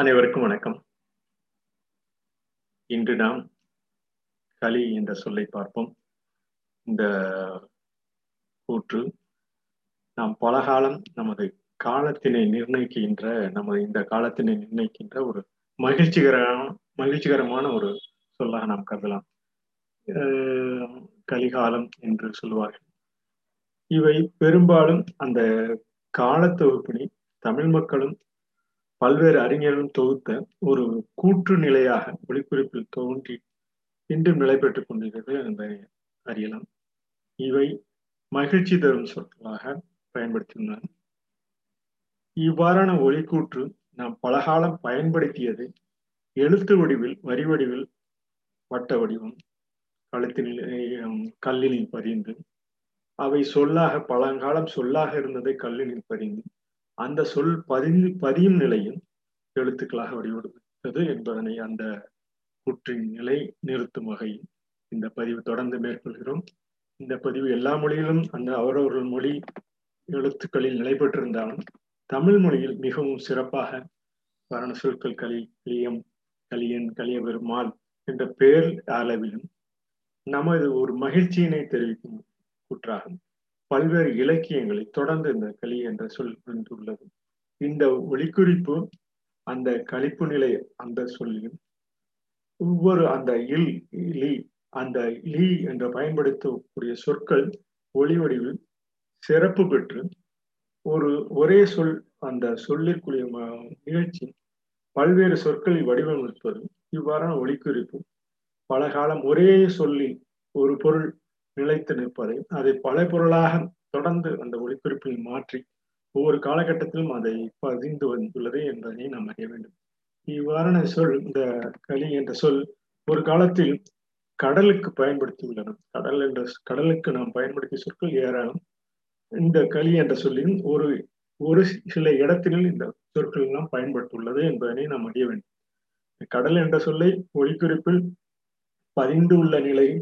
அனைவருக்கும் வணக்கம். இன்று நாம் களி என்ற சொல்லை பார்ப்போம். இந்த கூற்று நாம் பலகாலம் நமது காலத்தினை நிர்ணயிக்கின்ற நமது இந்த காலத்தினை நிர்ணயிக்கின்ற ஒரு மகிழ்ச்சிகரமான மகிழ்ச்சிகரமான ஒரு சொல்லாக நாம் கருதலாம். கலிகாலம் என்று சொல்லுவார்கள் இவை பெரும்பாலும் அந்த காலத்தொகுப்பினை தமிழ் மக்களும் பல்வேறு அறிஞர்களும் தொகுத்த ஒரு கூற்று நிலையாக ஒளிக்குறிப்பில் தோன்றி இன்றும் நிலை பெற்றுக் கொண்டிருக்கிறது என்பதை அறியலாம். இவை மகிழ்ச்சி தரும் சொற்களாக பயன்படுத்தியுள்ளன. இவ்வாறான ஒளிக்கூற்று நாம் பலகாலம் பயன்படுத்தியது எழுத்து வடிவில் வரி வடிவில் வட்ட வடிவம் கழுத்தினில் கல்லினில் பதிந்து அவை சொல்லாக பழங்காலம் சொல்லாக இருந்ததை கல்லினில் பதிந்து அந்த சொல் பதிந்து பதியும் நிலையும் எழுத்துக்களாக வடிவெடுத்தது என்பதனை அந்த கூற்றின் நிலை நிறுத்தும் வகையில் இந்த பதிவு தொடர்ந்து மேற்கொள்கிறோம். இந்த பதிவு எல்லா மொழியிலும் அந்த அவரவர்கள் மொழி எழுத்துக்களில் நிலை பெற்றிருந்தாலும் தமிழ் மொழியில் மிகவும் சிறப்பாக வரண சொற்கள் களி களியம் களியன் களியபெருமாள் என்ற பெயர் அளவிலும் நமது ஒரு மகிழ்ச்சியினை தெரிவிக்கும் கூற்றாகும். பல்வேறு இலக்கியங்களை தொடர்ந்து இந்த களி என்ற சொல் வந்துள்ளது இந்த ஒளிக்குறிப்பு அந்த கழிப்பு நிலை அந்த சொல்லியும் ஒவ்வொரு அந்த இல் லி அந்த லி என்று பயன்படுத்தக்கூடிய சொற்கள் ஒளி வடிவில் சிறப்பு பெற்று ஒரு ஒரே சொல் அந்த சொல்லிற்குரிய நிகழ்ச்சி பல்வேறு சொற்களில் வடிவமைப்பது இவ்வாறான ஒளிக்குறிப்பு பல காலம் ஒரே சொல்லி ஒரு பொருள் நிலைத்து நிற்பதை அதை பல பொருளாக தொடர்ந்து அந்த ஒளிக்குறிப்பில் மாற்றி ஒவ்வொரு காலகட்டத்திலும் அதை பதிந்து வந்துள்ளது என்பதை நாம் அறிய வேண்டும். இவ்வாறான சொல் இந்த களி என்ற சொல் ஒரு காலத்தில் கடலுக்கு பயன்படுத்தி உள்ளன கடல் என்ற கடலுக்கு நாம் பயன்படுத்திய சொற்கள் ஏராளம். இந்த களி என்ற சொல்லின் ஒரு ஒரு சில இடத்தினில் இந்த சொற்கள் எல்லாம் பயன்படுத்தியுள்ளது என்பதனை நாம் அறிய வேண்டும். கடல் என்ற சொல்லை ஒளிக்குறிப்பில் பதிந்து உள்ள நிலையில்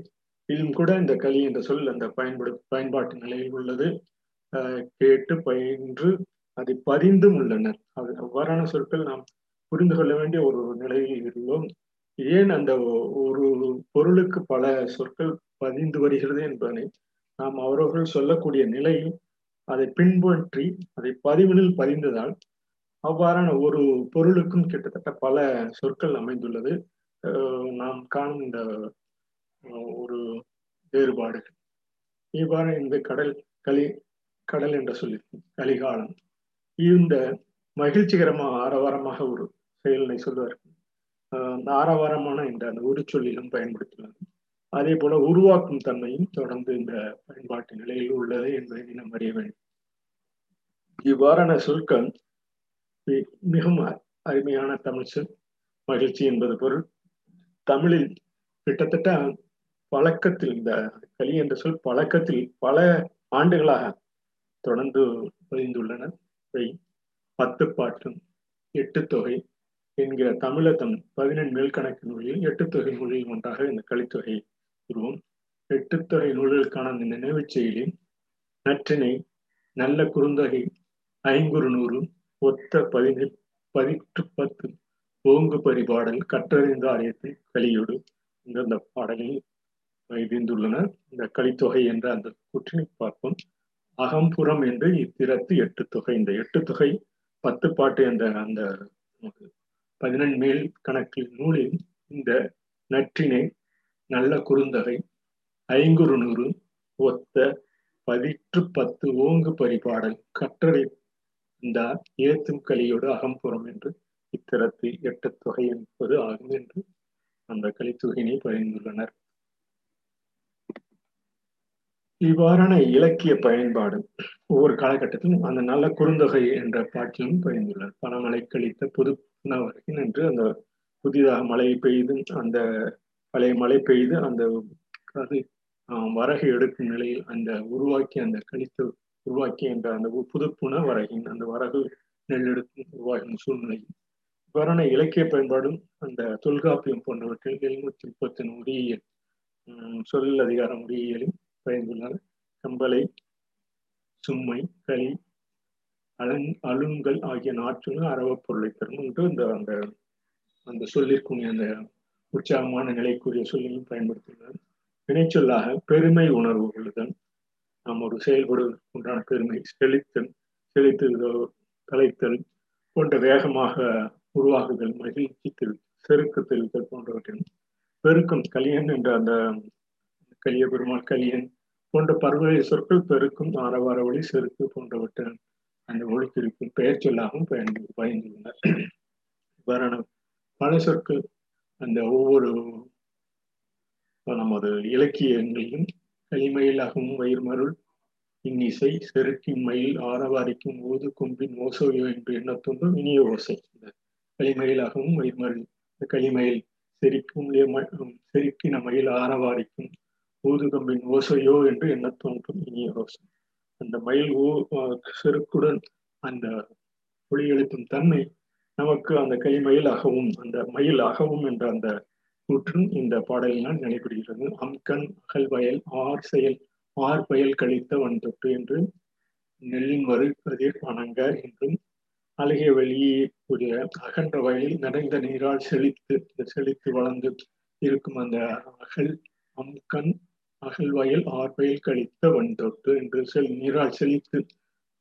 இதிலும் கூட இந்த களி என்ற சொல் அந்த பயன்படு பயன்பாட்டு நிலையில் உள்ளது. கேட்டு பயின்று அதை பதிந்தும் உள்ளனர். அது அவ்வாறான சொற்கள் நாம் புரிந்து கொள்ள வேண்டிய ஒரு நிலையில் இருந்தோம். ஏன் அந்த ஒரு பொருளுக்கு பல சொற்கள் பதிந்து வருகிறது என்பதனை நாம் அவரவர்கள் சொல்லக்கூடிய நிலையில் அதை பின்பற்றி அதை பதிவினில் பதிந்ததால் அவ்வாறான ஒரு பொருளுக்கும் கிட்டத்தட்ட பல சொற்கள் அமைந்துள்ளது. நாம் காணும் இந்த ஒரு வேறுபாடுகள் இவ்வாறு இந்த கடல் களி கடல் என்ற சொல்லி கலிகாலம் இந்த மகிழ்ச்சிகரமாக ஆரவாரமாக ஒரு செயலினை சொல்வார்கள் ஆரவாரமான இந்த அந்த ஒரு சொல்லிலும் பயன்படுத்தினார் அதே போல உருவாக்கும் தன்மையும் தொடர்ந்து இந்த பயன்பாட்டு நிலையில் உள்ளது என்பதை நாம் அறிய வேண்டும். இவ்வாறான சொற்கள் மிகவும் அருமையான தமிழ் சொல். மகிழ்ச்சி என்பது பொருள். தமிழில் கிட்டத்தட்ட பழக்கத்தில் இந்த களி என்ற சொல் பழக்கத்தில் பல ஆண்டுகளாக தொடர்ந்து பதிந்துள்ளன இவை பத்து பாட்டு எட்டு தொகை என்கிற தமிழத்தம் பதினெண் மேல்கணக்கு நூலில் எட்டு தொகை நூலில் ஒன்றாக இந்த கலித்தொகை உருவம். எட்டு தொகை நூல்களுக்கான இந்த நினைவு செயலில் நற்றினை நல்ல குறுந்தொகை ஐங்குறு நூறு ஒத்த பதினெட் பதிற்று பத்து ஓங்கு பரிபாடல் கற்றறிந்த ஆலயத்தில் கலியோடு இந்த பாடலில் வைந்துள்ளன இந்த கலித்தொகை என்ற அந்த கூற்றினை பார்ப்போம். அகம்புறம் என்று இத்திரத்து எட்டு தொகை. இந்த எட்டு தொகை பத்து பாட்டு என்ற அந்த பதினெண் மேல் கணக்கில் நூலில் இந்த நற்றினை நல்ல குறுந்தகை ஐங்குறு நூறு ஒத்த பதிற்று பத்து ஓங்கு பரிபாடல் கற்றறி இந்த ஏத்தும் கலியோடு அகம்புறம் என்று இத்திரத்து எட்டு தொகை என்பது ஆகும் என்று அந்த கலித்தொகையினை பகிர்ந்துள்ளனர் இவ்வாறான இலக்கிய பயன்பாடு ஒவ்வொரு காலகட்டத்திலும் அந்த நல்ல குறுந்தொகை என்ற பாட்டிலும் பயந்துள்ளார் பல மழை கழித்த புது வரைக்கும் என்று அந்த புதிதாக மழை பெய்து அந்த பழைய மழை பெய்து அந்த அது வரகு எடுக்கும் நிலையில் அந்த உருவாக்கி அந்த கழித்து உருவாக்கி என்ற அந்த புதுப்புண வரகின் அந்த வரகு நெல் எடுக்கும் உருவாகும் சூழ்நிலையில். இவ்வாறான இலக்கிய பயன்பாடும் அந்த தொல்காப்பியம் போன்றவற்றில் எழுநூத்தி முப்பத்தி உரியல் சொல் அதிகாரம் உரியலில் பயந்துள்ளனர் கம்பளை சும்மை களி அலங் அலுங்கல் ஆகிய நாற்றுகளும் அரவப் பொருளை தரும் என்று இந்த அந்த அந்த சொல்லிற்குரிய அந்த உற்சாகமான நிலைக்குரிய சொல்லையும் பயன்படுத்தினார் வினைச்சொல்லாக பெருமை உணர்வு கொள்ளுதல் நாம் ஒரு செயல்படுவதற்கு உண்டான பெருமை செழித்தல் செழித்து தலைத்தல் போன்ற வேகமாக உருவாகுதல் மகிழ்ச்சி செருக்கு தெளித்தல் போன்றவற்றின் பெருக்கம் கலியன் என்ற அந்த கலிய பெருமாள் கலியன் போன்ற பருவகை சொற்கள் பெருக்கும் ஆரவார ஒளி செருக்கு போன்றவற்றின் அந்த ஒழுக்கிற்கும் பெயர் சொல்லாகவும் பயந்து பயந்துள்ளனர் இவ்வாறான பல சொற்கள் அந்த ஒவ்வொரு நமது இலக்கியங்களிலும் களிமயிலாகவும் வயிர்மருள் இன்னிசை செருக்கின் மயில் ஆரவாரிக்கும் ஊது கொம்பின் ஓசோயோ என்று எண்ணத்தொன்று இனிய ஓசை. இந்த களிமயிலாகவும் வயிர்மருள் இந்த களிமயில் செரிக்கும் செருக்கின மயில் ஆரவாரிக்கும் ஊதுகம்பின் ஓசையோ என்று என்ன தோன்றும்? இனிய ரோசம் அந்த மயில் ஓ செருக்குடன் அந்த ஒளி எழுப்பும் தன்மை நமக்கு அந்த களிமயில் அகவும் அந்த மயில் அகவும் என்ற அந்த கூற்றும் இந்த பாடலினால் நினைப்படுகிறது. அம்கண் அகல் வயல் ஆர் செயல் ஆர் பயல் கழித்த வன் தொட்டு என்று நெல்லின் வரு கதிர் வணங்க என்றும் அழகிய வெளியே உடைய அகன்ற வயலில் நிறைந்த நீரால் செழித்து செழித்து வளர்ந்து இருக்கும் அந்த அகல் அம்கண் அகழ்வயல் ஆர்வையில் கழித்த வன்தொட்டு என்று செல் நீரால் செழித்து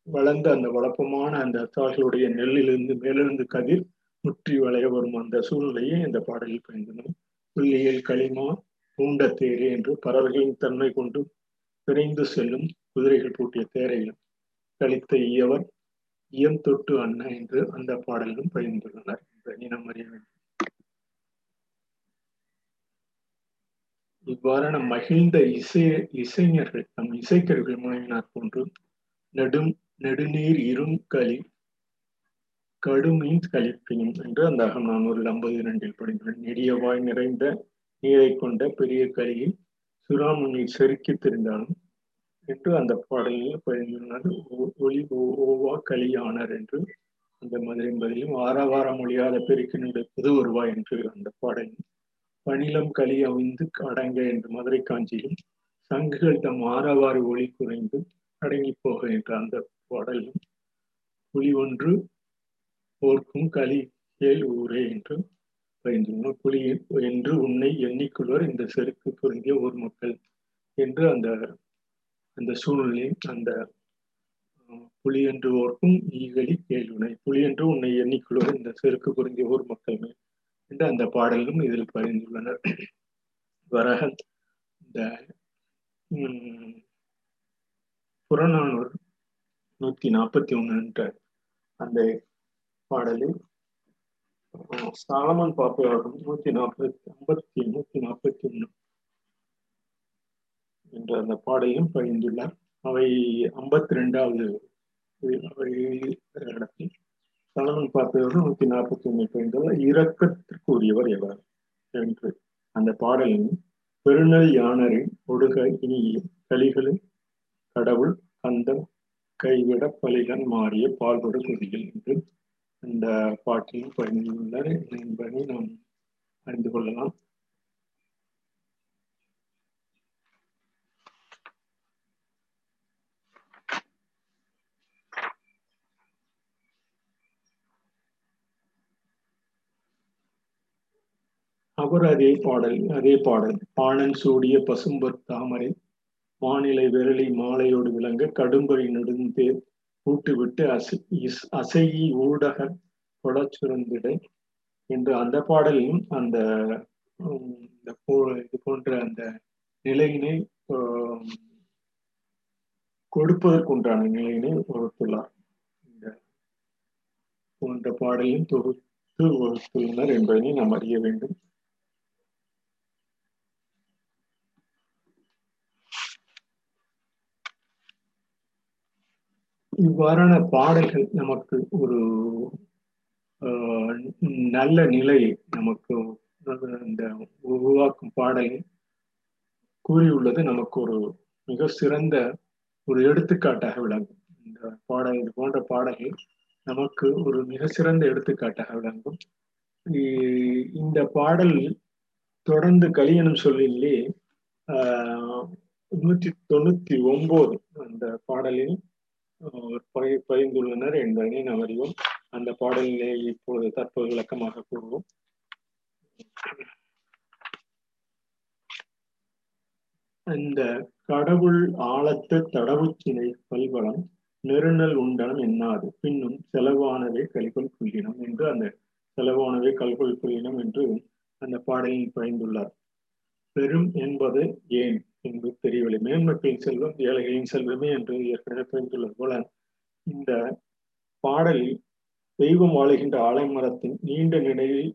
வளர்ந்த அந்த வளப்பமான அந்த தாள்களுடைய நெல்லிலிருந்து மேலிருந்து கதிர் முற்றி வளைய வரும் அந்த சூழ்நிலையை இந்த பாடலில் பயந்தனர் புள்ளியல் களிமா பூண்ட தேரே என்று பறவைகளின் தன்மை கொண்டு விரைந்து செல்லும் குதிரைகள் பூட்டிய தேரையிலும் கழித்த இயவர் இயம் தொட்டு அண்ண என்று அந்த பாடலிலும் பயிர்ந்துள்ளனர் என்பதை நாம் அறிய வேண்டும் இவ்வாறான மகிழ்ந்த இசை இசைஞர்கள் நம் இசைக்கருவிகள் முனைவினார் போன்று நெடும் நெடுநீர் இரும் களி கடுமீன் கழிப்பினும் என்று அந்த அகம் நானூறு ஐம்பது இரண்டில் படிக்கிறேன் நெடியவாய் நிறைந்த நீரை கொண்ட பெரிய கலியில் சுறாமு செருக்கி திரிந்தாலும் என்று அந்த பாடலில் பதிந்துள்ளது. ஒளி ஓவா களியானர் என்று அந்த மதுரை பதிலும் ஆறாவார மொழியாத பெருக்கினுடைய புது வருவா என்று அந்த பாடலில் பணிலம் களி அவிந்து அடங்க என்று மதுரை காஞ்சியிலும் சங்குகள் தம் ஆறாவாறு ஒளி குறைந்து அடங்கி போக என்ற அந்த பாடலும் புலி ஒன்று போர்க்கும் களி ஏல் ஊரே என்று பயந்துள்ளோம் புலி என்று உன்னை எண்ணிக்கொள்வர் இந்த செருக்கு பொருந்திய ஊர் மக்கள் என்று அந்த அந்த சூழ்நிலையும் அந்த புலி என்று ஓர்க்கும் ஈகலி கேள்வினை புலி என்று உன்னை எண்ணிக்கொள்வர் இந்த செருக்கு பொருந்திய ஊர் மக்கள் என்று அந்த பாடலும் இதில் பரிந்துள்ளனர் வரக இந்த புறநானூர் நூத்தி நாற்பத்தி ஒண்ணு என்ற அந்த பாடலில் சாலமன் பாப்பையாகும் நூத்தி நாற்பத்தி ஐம்பத்தி நூத்தி நாற்பத்தி ஒண்ணு என்ற அந்த பாடலையும் பகிர்ந்துள்ளார் அவை ஐம்பத்தி ரெண்டாவது இடத்தில் சலமன் பார்த்தவர்கள் நூத்தி நாற்பத்தி ஒண்ணு பெண்கள் இரக்கத்திற்குரியவர் எவர்? என்று. அந்த பாடலின் பெருநல் யானரின் ஒடுக இனிய கலிகளில் கடவுள் கந்தம் கைவிட பலிகன் மாறிய பால்படு குதிகள் என்று அந்த பாட்டில் பகிர்ந்துள்ளார் என்பதை நாம் அறிந்து கொள்ளலாம். அவர் அதே பாடல் அதே பாடல். பாணன் சூடிய பசும்பர் தாமரை வானிலை விரலி மாலையோடு விளங்க கடும்பரி நெடுந்தேர் கூட்டுவிட்டு அசை அசையி ஊடக கொடச்சுரந்திட என்று அந்த பாடலையும் அந்த இது போன்ற அந்த நிலையினை கொடுப்பதற்குண்டான நிலையினை வகுத்துள்ளார். இந்த போன்ற பாடலையும் தொகுத்து வகுத்துள்ளனர் என்பதனை நாம் அறிய வேண்டும். இவ்வாறான பாடல்கள் நமக்கு ஒரு நல்ல நிலையை நமக்கு இந்த உருவாக்கும் பாடலை கூறியுள்ளது. நமக்கு ஒரு மிக சிறந்த ஒரு எடுத்துக்காட்டாக விளங்கும். இந்த பாடல் இது போன்ற பாடல்கள் நமக்கு ஒரு மிக சிறந்த எடுத்துக்காட்டாக விளங்கும். இந்த பாடல் தொடர்ந்து கலியனும் சொல்லிலே ஆஹ் நூற்றி தொண்ணூத்தி ஒன்பது அந்த பாடலில் பகிர்ந்துள்ளனர் என்பதனை நாம் அறிவோம். அந்த பாடலிலே இப்போது தற்போது விளக்கமாக கூறுவோம். இந்த கடவுள் ஆழத்து தடவுச்சினை பல்வளம் நெருநல் உண்டனம் என்னாது? பின்னும் செலவானவை கலிகொள் புள்ளினம் என்று அந்த செலவானவை கல்கொள் புள்ளினம் என்று அந்த பாடலில் பயந்துள்ளார் பெரும் என்பது ஏன்? என்று தெரியவில்லை. மேன்மக்களின் செல்வம் ஏழைகளின் செல்வமே என்று ஏற்கனவே பயந்துள்ளது போல இந்த பாடலில் தெய்வம் வாழுகின்ற ஆலைமரத்தின் நீண்ட நிலையில்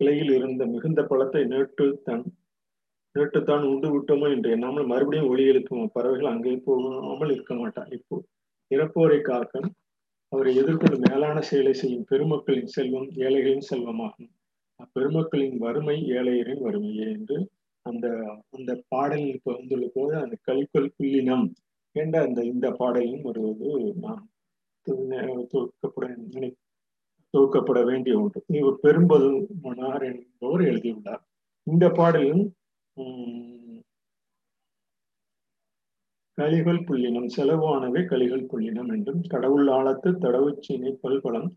கிளையில் இருந்த மிகுந்த பழத்தை நேற்று தன் நேற்றுத்தான் உண்டு விட்டோமோ என்று எண்ணாமல் மறுபடியும் ஒளி எழுப்பும் பறவைகள் அங்கே போகாமல் இருக்க மாட்டான் இப்போ இறப்போரை காக்கன் அவரை எதிர்கொண்டு மேலான செயலை செய்யும் பெருமக்களின் செல்வம் ஏழைகளின் செல்வமாகும். அப்பெருமக்களின் வறுமை ஏழையரின் வறுமையே என்று அந்த அந்த பாடலில் வந்துள்ள போது அந்த கல்கொல் புள்ளினம் என்ற அந்த இந்த பாடலும் வருவது நாம் தொகுக்கப்பட நினை தொகுக்கப்பட வேண்டிய ஒன்று இவர் பெரும்பது என்பவர் எழுதியுள்ளார். இந்த பாடலும் கலிகள் புள்ளினம் செலவானவை கலிகள் புள்ளினம் என்றும் கடவுள் ஆழத்து தடவுச்சீனை பல்பலம்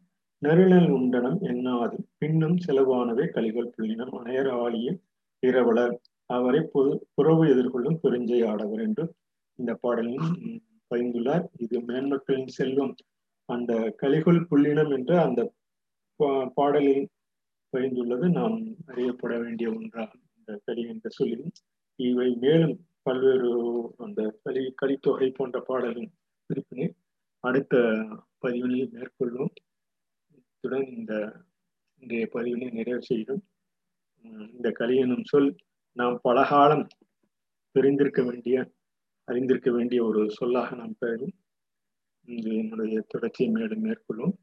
நெருநல் உண்டனம் எண்ணாது பின்னும் செலவானவை கலிகள் புள்ளினம் அணையர் இரவலர். அவரை பொது புறவு எதிர்கொள்ளும் பெருஞ்சை ஆடவர் என்று இந்த பாடலில் பயந்துள்ளார் இது மேன்மக்களின் செல்வம். அந்த கலிகுல் புள்ளினம் என்ற அந்த பாடலில் பயந்துள்ளது நாம் அறியப்பட வேண்டிய ஒன்றாகும் இந்த கலி என்ற சொல்லில். இவை மேலும் பல்வேறு அந்த கலி கலித்தொகை போன்ற பாடலும் இருப்பினை அடுத்த பதிவினை மேற்கொள்வோம். இத்துடன் இந்த இன்றைய பதிவினை நிறைவு செய்யும் இந்த கலி எனும் சொல் நாம் பலகாலம் தெரிந்திருக்க வேண்டிய அறிந்திருக்க வேண்டிய ஒரு சொல்லாக நாம் பெறும் இது என்னுடைய தொடர்ச்சியை மேலும் மேற்கொள்ளும்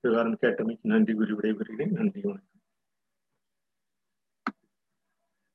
விவரம் கேட்டமைக்கு நன்றி கூறி விடைபெறுகிறேன். நன்றி வணக்கம்.